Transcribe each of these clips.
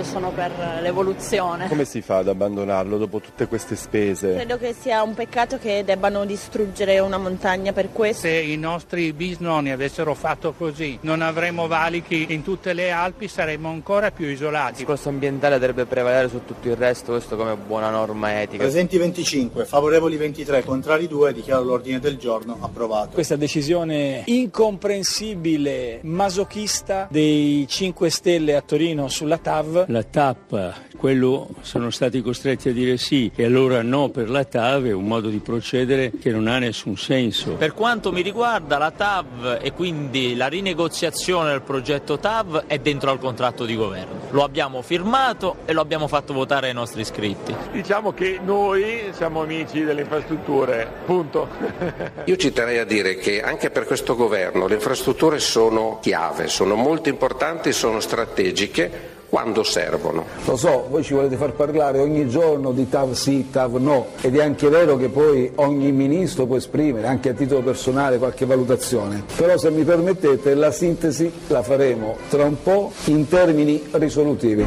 io sono per l'evoluzione. Come si fa ad abbandonarlo dopo tutte queste spese? Credo che sia un peccato che debbano distruggere una montagna per questo. Se i nostri bisnonni avessero fatto così, non avremmo valichi in tutte le Alpi, saremmo ancora più isolati. Il discorso ambientale dovrebbe prevalere su tutto il resto, questo come buona norma etica. Presenti 25, favorevoli 23, contrari 2, dichiaro l'ordine del giorno approvato. Questa decisione incomprensibile, masochista dei 5 Stelle a Torino sulla TAV. La TAP, quello sono stati costretti a dire sì e allora no per la TAV è un modo di procedere che non ha nessun senso. Per quanto mi riguarda la TAV e quindi la rinegoziazione del progetto TAV è dentro al contratto di governo. Lo abbiamo firmato e lo abbiamo fatto votare ai nostri iscritti. Diciamo che noi siamo amici delle infrastrutture, punto. Io ci terrei a dire che anche per questo governo le infrastrutture sono chiave, sono molto importanti, sono strategiche quando servono. Lo so, voi ci volete far parlare ogni giorno di TAV sì, TAV no. Ed è anche vero che poi ogni ministro può esprimere anche a titolo personale qualche valutazione, però se mi permettete la sintesi la faremo tra un po' in termini risolutivi.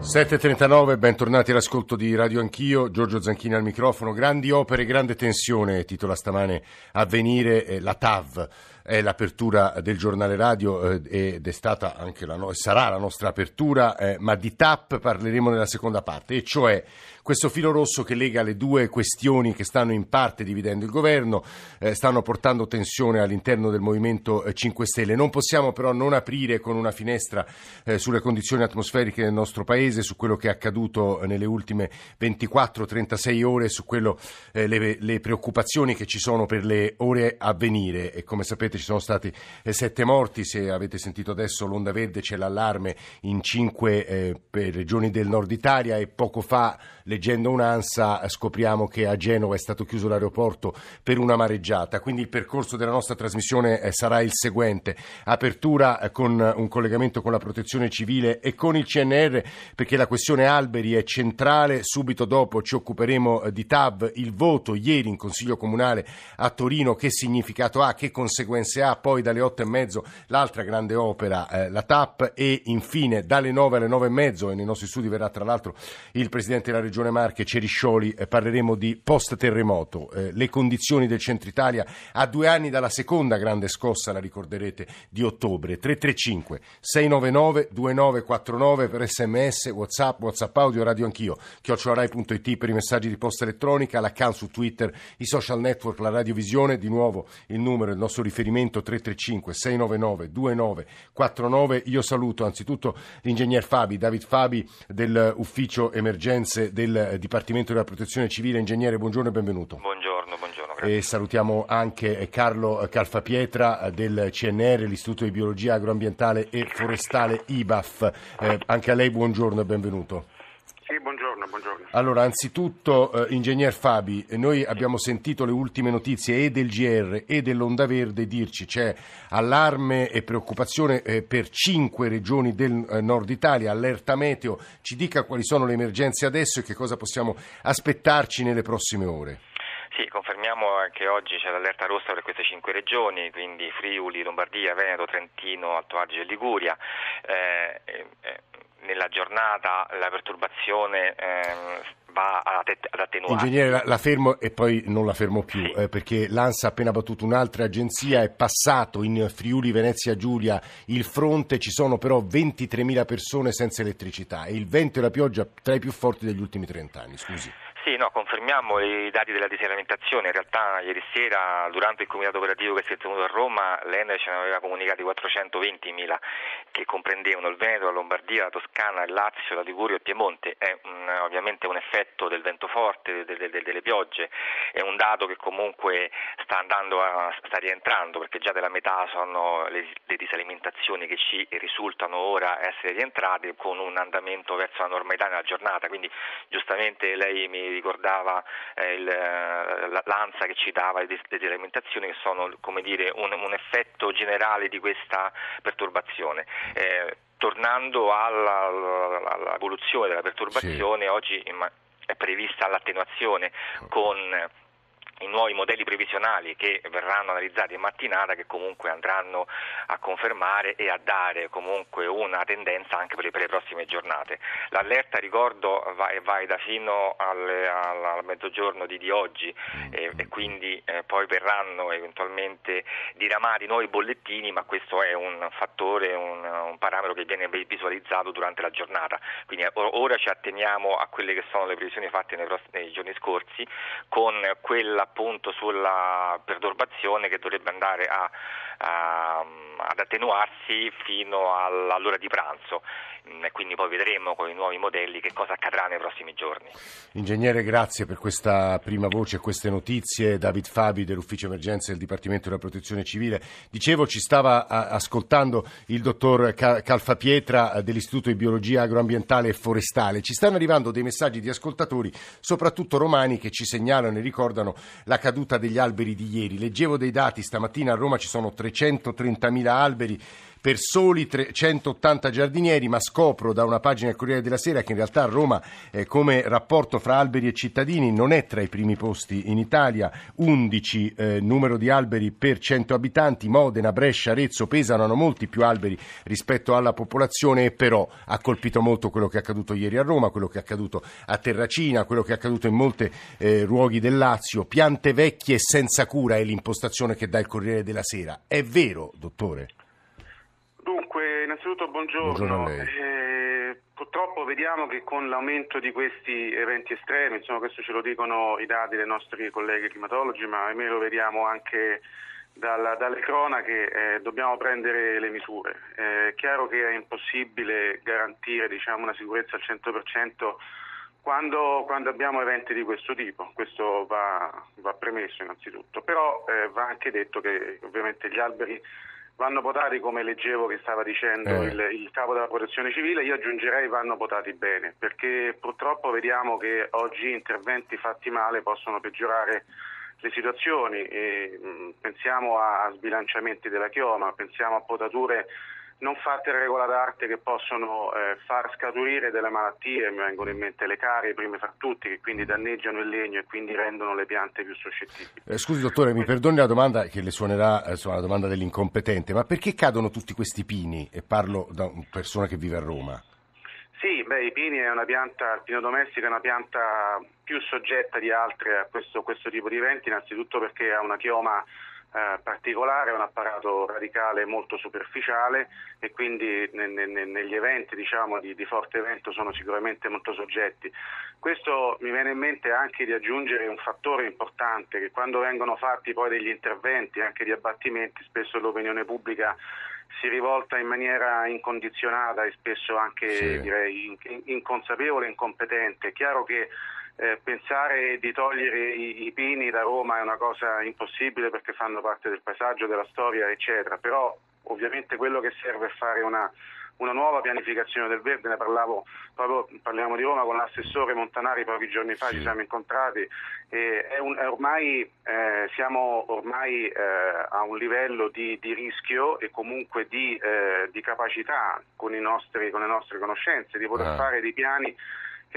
7.39, bentornati all'ascolto di Radio Anch'io, Giorgio Zanchini al microfono, grandi opere, grande tensione, titola stamane Avvenire, eh, la TAV è l'apertura del giornale radio eh, ed è stata anche la no- sarà la nostra apertura, eh, ma di TAP parleremo nella seconda parte, e cioè questo filo rosso che lega le due questioni che stanno in parte dividendo il governo, eh, stanno portando tensione all'interno del Movimento 5 Stelle. Non possiamo però non aprire con una finestra eh, sulle condizioni atmosferiche del nostro Paese, su quello che è accaduto nelle ultime 24-36 ore, su quello, eh, le, le, preoccupazioni che ci sono per le ore a venire. E come sapete ci sono stati eh, sette morti, se avete sentito adesso l'onda verde c'è l'allarme in cinque eh, regioni del nord Italia e poco fa leggendo un'ANSA scopriamo che a Genova è stato chiuso l'aeroporto per una mareggiata, quindi il percorso della nostra trasmissione eh, sarà il seguente, apertura eh, con un collegamento con la protezione civile e con il CNR perché la questione alberi è centrale, subito dopo ci occuperemo di TAV, il voto ieri in Consiglio Comunale a Torino, che significato ha, che conseguenze ha, poi dalle otto e mezzo l'altra grande opera, eh, la TAP e infine dalle nove alle nove e mezzo e nei nostri studi verrà tra l'altro il Presidente della Regione Marche, Ceriscioli, eh, parleremo di post-terremoto, eh, le condizioni del centro Italia a due anni dalla seconda grande scossa, la ricorderete, di ottobre. 335 699 2949 per sms, whatsapp, whatsapp audio, radio anch'io, chiocciolarai.it per i messaggi di posta elettronica, l'account su Twitter, i social network, la radiovisione, di nuovo il numero, il nostro riferimento 335 699 2949. Io saluto anzitutto l'ingegner Fabi, David Fabi dell'ufficio emergenze del Dipartimento della Protezione Civile. Ingegnere, buongiorno e benvenuto. Buongiorno, buongiorno. E salutiamo anche Carlo Calfapietra del CNR, l'Istituto di Biologia Agroambientale e Forestale IBAF. Eh, anche a lei buongiorno e benvenuto. Sì, buongiorno, buongiorno. Allora, anzitutto, eh, Ingegner Fabi, noi abbiamo sentito le ultime notizie e del GR e dell'Onda Verde dirci c'è allarme e preoccupazione eh, per cinque regioni del eh, nord Italia, allerta meteo. Ci dica quali sono le emergenze adesso e che cosa possiamo aspettarci nelle prossime ore. Sì, confermiamo che oggi c'è l'allerta rossa per queste cinque regioni, quindi Friuli, Lombardia, Veneto, Trentino, Alto Adige e Liguria. Eh, eh, nella giornata la perturbazione ehm, va ad attenuare. Ingegnere, la, la, fermo e poi non la fermo più, sì. eh, perché l'ANSA ha appena battuto un'altra agenzia, è passato in Friuli Venezia Giulia il fronte, ci sono però 23.000 persone senza elettricità e il vento e la pioggia tra i più forti degli ultimi 30 anni, scusi. Sì, no, confermiamo i dati della disalimentazione. In realtà ieri sera, durante il comitato operativo che si è tenuto a Roma, l'Enel ce ne aveva comunicati 420.000 che comprendevano il Veneto, la Lombardia, la Toscana, il Lazio, la Liguria e il Piemonte. È un, ovviamente un effetto del vento forte, de, de, de, delle piogge, è un dato che comunque sta andando a, sta rientrando perché già della metà sono le, le disalimentazioni che ci risultano ora essere rientrate con un andamento verso la normalità nella giornata. Quindi giustamente lei mi ricordava eh, il, l'ANSA che citava le desertamentazioni che sono come dire, un, un, effetto generale di questa perturbazione. Eh, tornando alla, all'evoluzione della perturbazione, sì. oggi è prevista l'attenuazione con i nuovi modelli previsionali che verranno analizzati in mattinata che comunque andranno a confermare e a dare comunque una tendenza anche per le, per le prossime giornate. L'allerta ricordo va, va da fino al, al, al mezzogiorno di, di oggi e, e quindi eh, poi verranno eventualmente diramati nuovi bollettini ma questo è un fattore, un, un parametro che viene visualizzato durante la giornata. Quindi eh, ora ci atteniamo a quelle che sono le previsioni fatte nei, nei giorni scorsi con quella appunto sulla perturbazione che dovrebbe andare a, ad attenuarsi fino all'ora di pranzo mm, quindi poi vedremo con i nuovi modelli che cosa accadrà nei prossimi giorni. Ingegnere, grazie per questa prima voce e queste notizie. David Fabi dell'Ufficio Emergenza del Dipartimento della Protezione Civile. Dicevo, ci stava ascoltando il dottor Calfapietra eh, dell'Istituto di Biologia Agroambientale e Forestale. Ci stanno arrivando dei messaggi di ascoltatori, soprattutto romani, che ci segnalano e ricordano la caduta degli alberi di ieri. Leggevo dei dati, stamattina a Roma ci sono 330.000 alberi per soli 180 giardinieri, ma scopro da una pagina del Corriere della Sera che in realtà Roma eh, come rapporto fra alberi e cittadini non è tra i primi posti in Italia, 11 eh, numero di alberi per 100 abitanti, Modena, Brescia, Arezzo pesano, hanno molti più alberi rispetto alla popolazione e però ha colpito molto quello che è accaduto ieri a Roma, quello che è accaduto a Terracina, quello che è accaduto in molti eh, luoghi del Lazio, piante vecchie senza cura è l'impostazione che dà il Corriere della Sera. È vero, dottore? Innanzitutto buongiorno. Eh, purtroppo vediamo che con l'aumento di questi eventi estremi, insomma questo ce lo dicono i dati dei nostri colleghi climatologi, ma ahimè lo vediamo anche dalla, dalle cronache, eh, dobbiamo prendere le misure. Eh, è chiaro che è impossibile garantire diciamo, una sicurezza al 100% quando, quando, abbiamo eventi di questo tipo, questo va, va premesso innanzitutto, però eh, va anche detto che ovviamente gli alberi vanno votati come leggevo che stava dicendo eh. il, il, capo della protezione civile, io aggiungerei vanno votati bene, perché purtroppo vediamo che oggi interventi fatti male possono peggiorare le situazioni, e, mh, pensiamo a, a sbilanciamenti della chioma, pensiamo a potature non fatte regola d'arte che possono eh, far scaturire delle malattie, mi vengono in mente le carie, prime fra tutti, che quindi danneggiano il legno e quindi rendono le piante più suscettibili. Eh, scusi dottore, mi perdoni la domanda che le suonerà eh, insomma, la domanda dell'incompetente, ma perché cadono tutti questi pini? E parlo da una persona che vive a Roma. Sì, beh, i pini è una pianta, il pino domestico è una pianta più soggetta di altre a questo, questo tipo di eventi, innanzitutto perché ha una chioma eh, particolare, un apparato radicale molto superficiale e quindi ne, ne, negli eventi diciamo, di, di, forte vento sono sicuramente molto soggetti. Questo mi viene in mente anche di aggiungere un fattore importante che quando vengono fatti poi degli interventi anche di abbattimenti spesso l'opinione pubblica si rivolta in maniera incondizionata e spesso anche sì. direi inconsapevole e incompetente. È chiaro che eh, pensare di togliere i, i, pini da Roma è una cosa impossibile perché fanno parte del paesaggio, della storia, eccetera, però ovviamente quello che serve è fare una, una nuova pianificazione del verde, ne parlavo proprio, parliamo di Roma con l'assessore Montanari pochi giorni fa, sì. ci siamo incontrati e è un, è ormai, eh, siamo ormai eh, a un livello di, di, rischio e comunque di, eh, di capacità con, nostri, con, le nostre conoscenze di poter ah. fare dei piani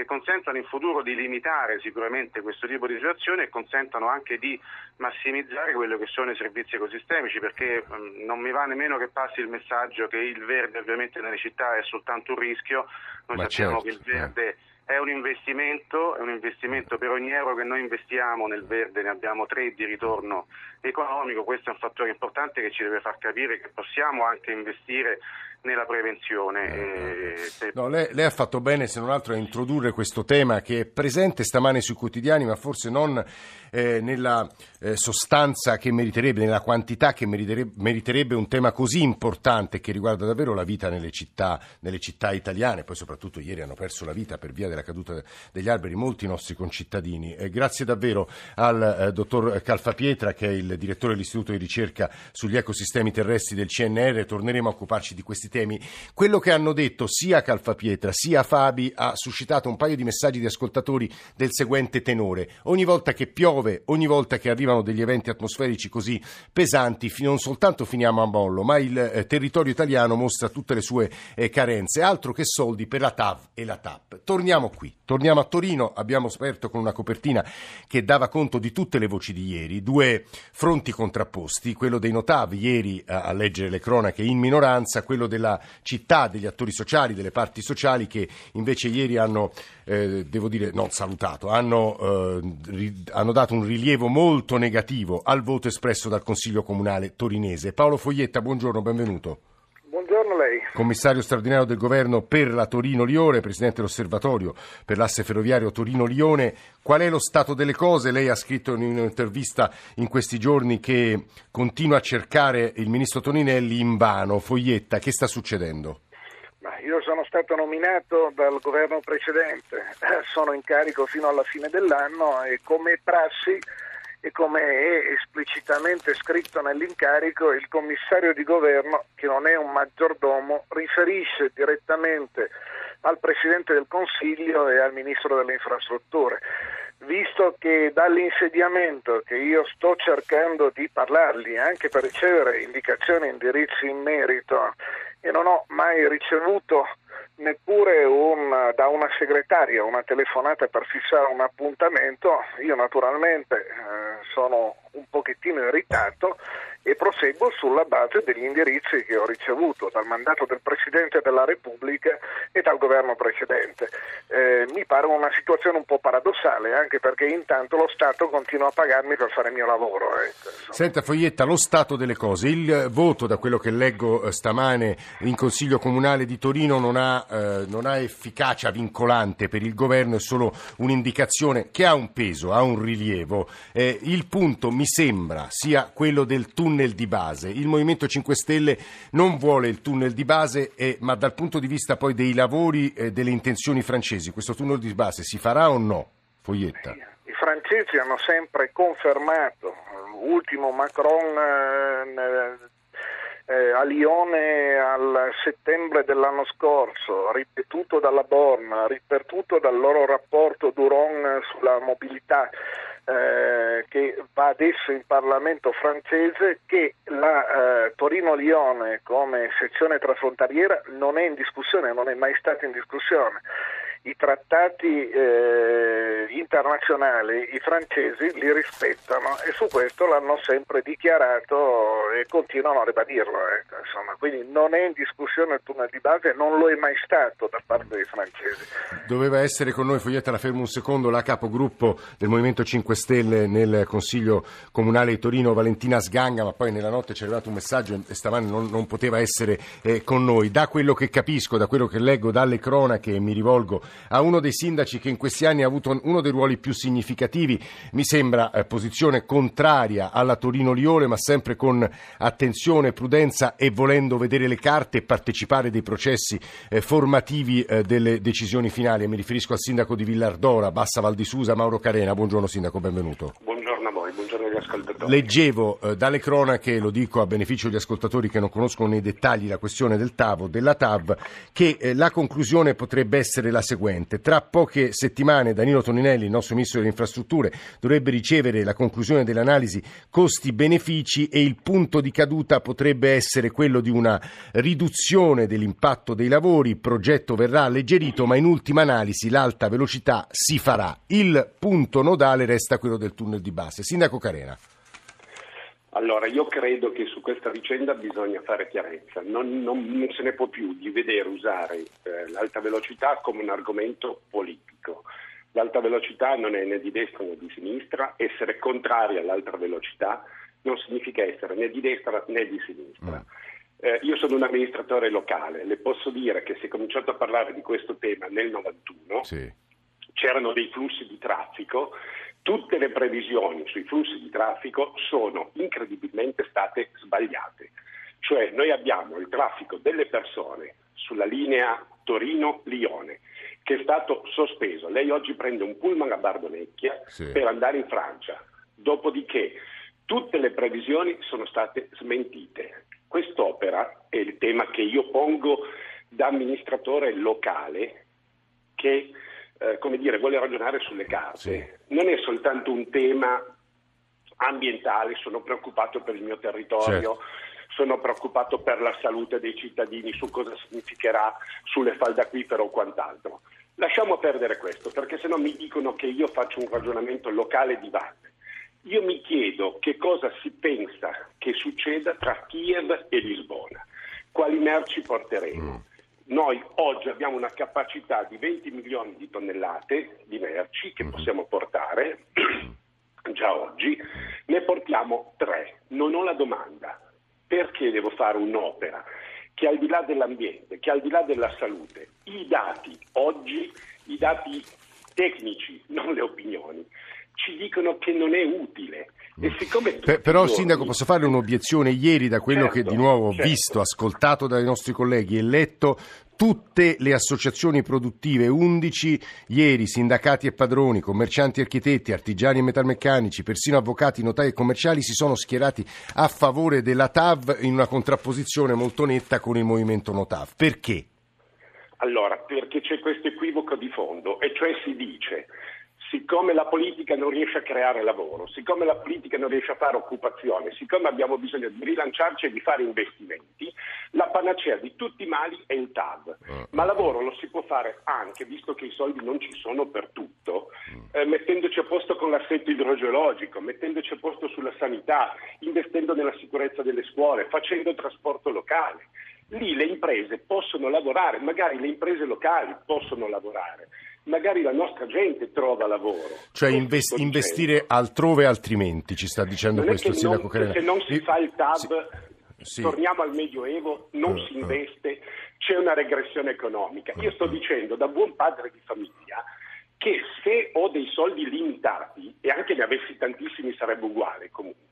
che consentano in futuro di limitare sicuramente questo tipo di situazioni e consentano anche di massimizzare quello che sono i servizi ecosistemici perché mh, mm, non mi va nemmeno che passi il messaggio che il verde ovviamente nelle città è soltanto un rischio, noi Ma sappiamo certo, che il verde eh è un investimento, è un investimento per ogni euro che noi investiamo nel verde. Ne abbiamo tre di ritorno economico, questo è un fattore importante che ci deve far capire che possiamo anche investire nella prevenzione. Eh, eh. No, lei, lei, ha fatto bene, se non altro, a introdurre questo tema che è presente stamane sui quotidiani, ma forse non eh, nella eh, sostanza che meriterebbe, nella quantità che meriterebbe, meriterebbe, un tema così importante che riguarda davvero la vita nelle città, nelle città italiane. Poi soprattutto ieri hanno perso la vita per via della caduta degli alberi molti nostri concittadini. Eh, grazie davvero al eh, dottor Calfapietra, che è il direttore dell'Istituto di ricerca sugli ecosistemi terrestri del CNR. Torneremo a occuparci di questi temi. Quello che hanno detto sia Calfapietra sia Fabi ha suscitato un paio di messaggi di ascoltatori del seguente tenore. Ogni volta che piove, ogni volta che arrivano degli eventi atmosferici così pesanti, non soltanto finiamo a mollo, ma il eh, territorio italiano mostra tutte le sue eh, carenze, altro che soldi per la TAV e la TAP. Torniamo qui, torniamo a Torino, abbiamo aperto con una copertina che dava conto di tutte le voci di ieri, due fronti contrapposti, quello dei Notav ieri a leggere le cronache in minoranza, quello della città, degli attori sociali, delle parti sociali che invece ieri hanno, eh, devo dire, non salutato, hanno, eh, ri, hanno dato un rilievo molto negativo al voto espresso dal Consiglio Comunale torinese. Paolo Foglietta, buongiorno, benvenuto. Commissario straordinario del governo per la Torino-Lione, presidente dell'osservatorio per l'asse ferroviario Torino-Lione. Qual è lo stato delle cose? Lei ha scritto in un'intervista in questi giorni che continua a cercare il ministro Toninelli in vano. Foglietta, che sta succedendo? io sono stato nominato dal governo precedente, sono in carico fino alla fine dell'anno e come prassi e come è esplicitamente scritto nell'incarico, il commissario di governo, che non è un maggiordomo, riferisce direttamente al Presidente del Consiglio e al Ministro delle Infrastrutture. Visto che dall'insediamento che io sto cercando di parlargli, anche per ricevere indicazioni e indirizzi in merito, e non ho mai ricevuto neppure un, da una segretaria una telefonata per fissare un appuntamento, io naturalmente eh, sono un pochettino irritato e proseguo sulla base degli indirizzi che ho ricevuto dal mandato del Presidente della Repubblica e dal governo precedente. Eh, mi pare una situazione un po' paradossale, anche perché intanto lo Stato continua a pagarmi per fare il mio lavoro. Ecco. Senta Foglietta, lo stato delle cose, il voto da quello che leggo eh, stamane in Consiglio Comunale di Torino non ha, eh, non ha efficacia vincolante per il governo, è solo un'indicazione che ha un peso, ha un rilievo. Eh, il punto mi sembra sia quello del tunnel di base. Il Movimento 5 Stelle non vuole il tunnel di base, eh, ma dal punto di vista poi dei lavori e eh, delle intenzioni francesi, questo tunnel di base si farà o no? Foglietta. I francesi hanno sempre confermato, ultimo Macron eh, eh, a Lione al settembre dell'anno scorso, ripetuto dalla Born, ripetuto dal loro rapporto Duron sulla mobilità eh, che va adesso in Parlamento francese che la eh, Torino-Lione come sezione trasfrontaliera non è in discussione, non è mai stata in discussione. I trattati eh, internazionali i francesi li rispettano e su questo l'hanno sempre dichiarato e continuano a ribadirlo. Ecco, Quindi non è in discussione il tunnel di base, non lo è mai stato da parte dei francesi. Doveva essere con noi, Foglietta, la fermo un secondo, la capogruppo del Movimento 5 Stelle nel Consiglio Comunale di Torino, Valentina Sganga, ma poi nella notte ci è arrivato un messaggio e stamane non, non poteva essere eh, con noi. Da quello che capisco, da quello che leggo dalle cronache, mi rivolgo a uno dei sindaci che in questi anni ha avuto uno dei ruoli più significativi, mi sembra eh, posizione contraria alla Torino-Lione, ma sempre con attenzione, prudenza e volendo vedere le carte e partecipare dei processi eh, formativi eh, delle decisioni finali. mi riferisco al sindaco di Villardora, Bassa Val di Susa, Mauro Carena. Buongiorno sindaco, benvenuto. Buongiorno buongiorno agli ascoltatori. Leggevo eh, dalle cronache, lo dico a beneficio degli ascoltatori che non conoscono nei dettagli la questione del TAV, della TAV, che eh, la conclusione potrebbe essere la seguente. Tra poche settimane Danilo Toninelli, il nostro ministro delle infrastrutture, dovrebbe ricevere la conclusione dell'analisi costi-benefici e il punto di caduta potrebbe essere quello di una riduzione dell'impatto dei lavori, il progetto verrà alleggerito, ma in ultima analisi l'alta velocità si farà. Il punto nodale resta quello del tunnel di base. Sindaco Carena. Allora, io credo che su questa vicenda bisogna fare chiarezza, non, non, non se ne può più di vedere usare eh, l'alta velocità come un argomento politico. L'alta velocità non è né di destra né di sinistra, essere contrari all'alta velocità non significa essere né di destra né di sinistra. Mm. Eh, io sono un amministratore locale, le posso dire che si è cominciato a parlare di questo tema nel 91, sì. c'erano dei flussi di traffico tutte le previsioni sui flussi di traffico sono incredibilmente state sbagliate. Cioè noi abbiamo il traffico delle persone sulla linea Torino-Lione che è stato sospeso. Lei oggi prende un pullman a Bardonecchia sì. per andare in Francia, dopodiché tutte le previsioni sono state smentite. Quest'opera è il tema che io pongo da amministratore locale che eh, come dire, vuole ragionare sulle carte. Sì. Non è soltanto un tema ambientale, sono preoccupato per il mio territorio. Certo sono preoccupato per la salute dei cittadini, su cosa significherà sulle falde acquifere o quant'altro. Lasciamo perdere questo, perché se no mi dicono che io faccio un ragionamento locale di base. Io mi chiedo che cosa si pensa che succeda tra Kiev e Lisbona, quali merci porteremo. Noi oggi abbiamo una capacità di 20 milioni di tonnellate di merci che mm. possiamo portare, già oggi, ne portiamo 3. Non ho la domanda. Perché devo fare un'opera che al di là dell'ambiente, che al di là della salute, i dati oggi, i dati tecnici, non le opinioni, ci dicono che non è utile. Per, però, Sindaco, posso fare un'obiezione? Ieri, da quello certo, che di nuovo ho certo. visto, ascoltato dai nostri colleghi e letto, tutte le associazioni produttive, 11 ieri, sindacati e padroni, commercianti e architetti, artigiani e metalmeccanici, persino avvocati, notai e commerciali si sono schierati a favore della TAV in una contrapposizione molto netta con il movimento Notav. Perché? Allora, perché c'è questo equivoco di fondo, e cioè si dice siccome la politica non riesce a creare lavoro, siccome la politica non riesce a fare occupazione, siccome abbiamo bisogno di rilanciarci e di fare investimenti, la panacea di tutti i mali è il TAV. Ah. Ma lavoro lo si può fare anche, visto che i soldi non ci sono per tutto, mm. eh, mettendoci a posto con l'assetto idrogeologico, mettendoci a posto sulla sanità, investendo nella sicurezza delle scuole, facendo trasporto locale. Lì le imprese possono lavorare, magari le imprese locali possono lavorare magari la nostra gente trova lavoro. Cioè invest- investire altrove altrimenti, ci sta dicendo non questo sindaco Carena. Se non si fa il TAB, sì. torniamo al Medioevo, non uh, si investe, c'è una regressione economica. Io sto dicendo da buon padre di famiglia che se ho dei soldi limitati, e anche ne avessi tantissimi sarebbe uguale comunque,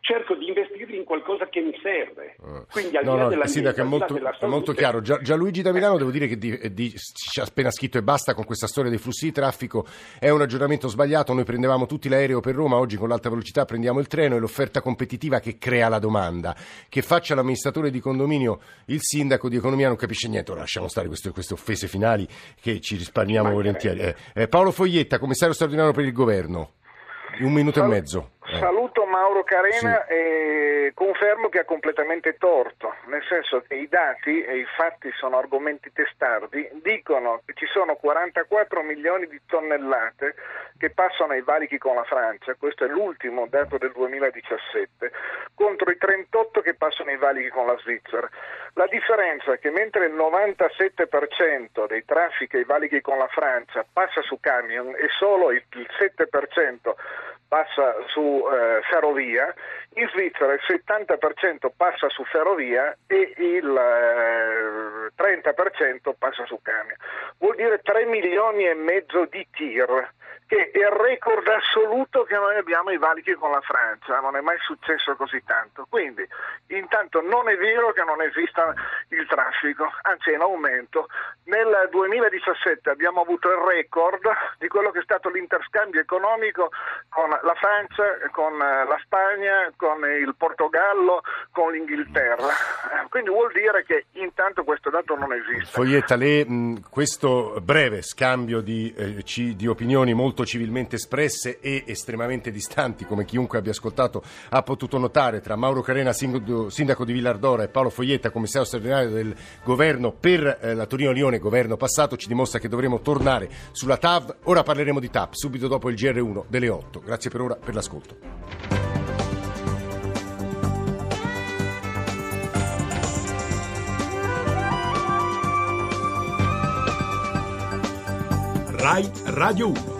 cerco di investirli in qualcosa che mi serve. Quindi al no, di là no, della Sindaco, è molto, salute, è molto chiaro. Gia, Gianluigi da Milano devo dire che di, di, ci ha appena scritto e basta con questa storia dei flussi di traffico, è un ragionamento sbagliato, noi prendevamo tutti l'aereo per Roma, oggi con l'alta velocità prendiamo il treno, è l'offerta competitiva che crea la domanda. Che faccia l'amministratore di condominio, il sindaco di economia non capisce niente, ora lasciamo stare queste, queste offese finali che ci risparmiamo volentieri. Eh. Eh, Paolo Foglietta, commissario straordinario per il governo. Un minuto Sal- e mezzo. Eh. Saluto Mauro Carena sì. e confermo che ha completamente torto, nel senso che i dati e i fatti sono argomenti testardi, dicono che ci sono 44 milioni di tonnellate che passano ai valichi con la Francia, questo è l'ultimo dato del 2017, contro i 38 che passano ai valichi con la Svizzera. La differenza è che mentre il 97% dei traffici ai valichi con la Francia passa su camion e solo il 7% passa su eh, ferrovia, in Svizzera il 70% passa su ferrovia e il eh, 30% passa su camion. Vuol dire 3 milioni e mezzo di tir che è il record assoluto che noi abbiamo ai valichi con la Francia, non è mai successo così tanto. Quindi, intanto non è vero che non esista il traffico, anzi è in aumento. Nel 2017 abbiamo avuto il record di quello che è stato l'interscambio economico con la Francia, con la Spagna, con il Portogallo, con l'Inghilterra. Quindi vuol dire che intanto questo dato non esiste. Foglietta, le, mh, questo breve scambio di, eh, ci, di opinioni molto molto civilmente espresse e estremamente distanti, come chiunque abbia ascoltato ha potuto notare, tra Mauro Carena, sindaco di Villardora, e Paolo Foglietta, commissario straordinario del governo per eh, la Torino-Lione, governo passato, ci dimostra che dovremo tornare sulla TAV. Ora parleremo di TAP, subito dopo il GR1 delle 8. Grazie per ora per l'ascolto. RAI Radio 1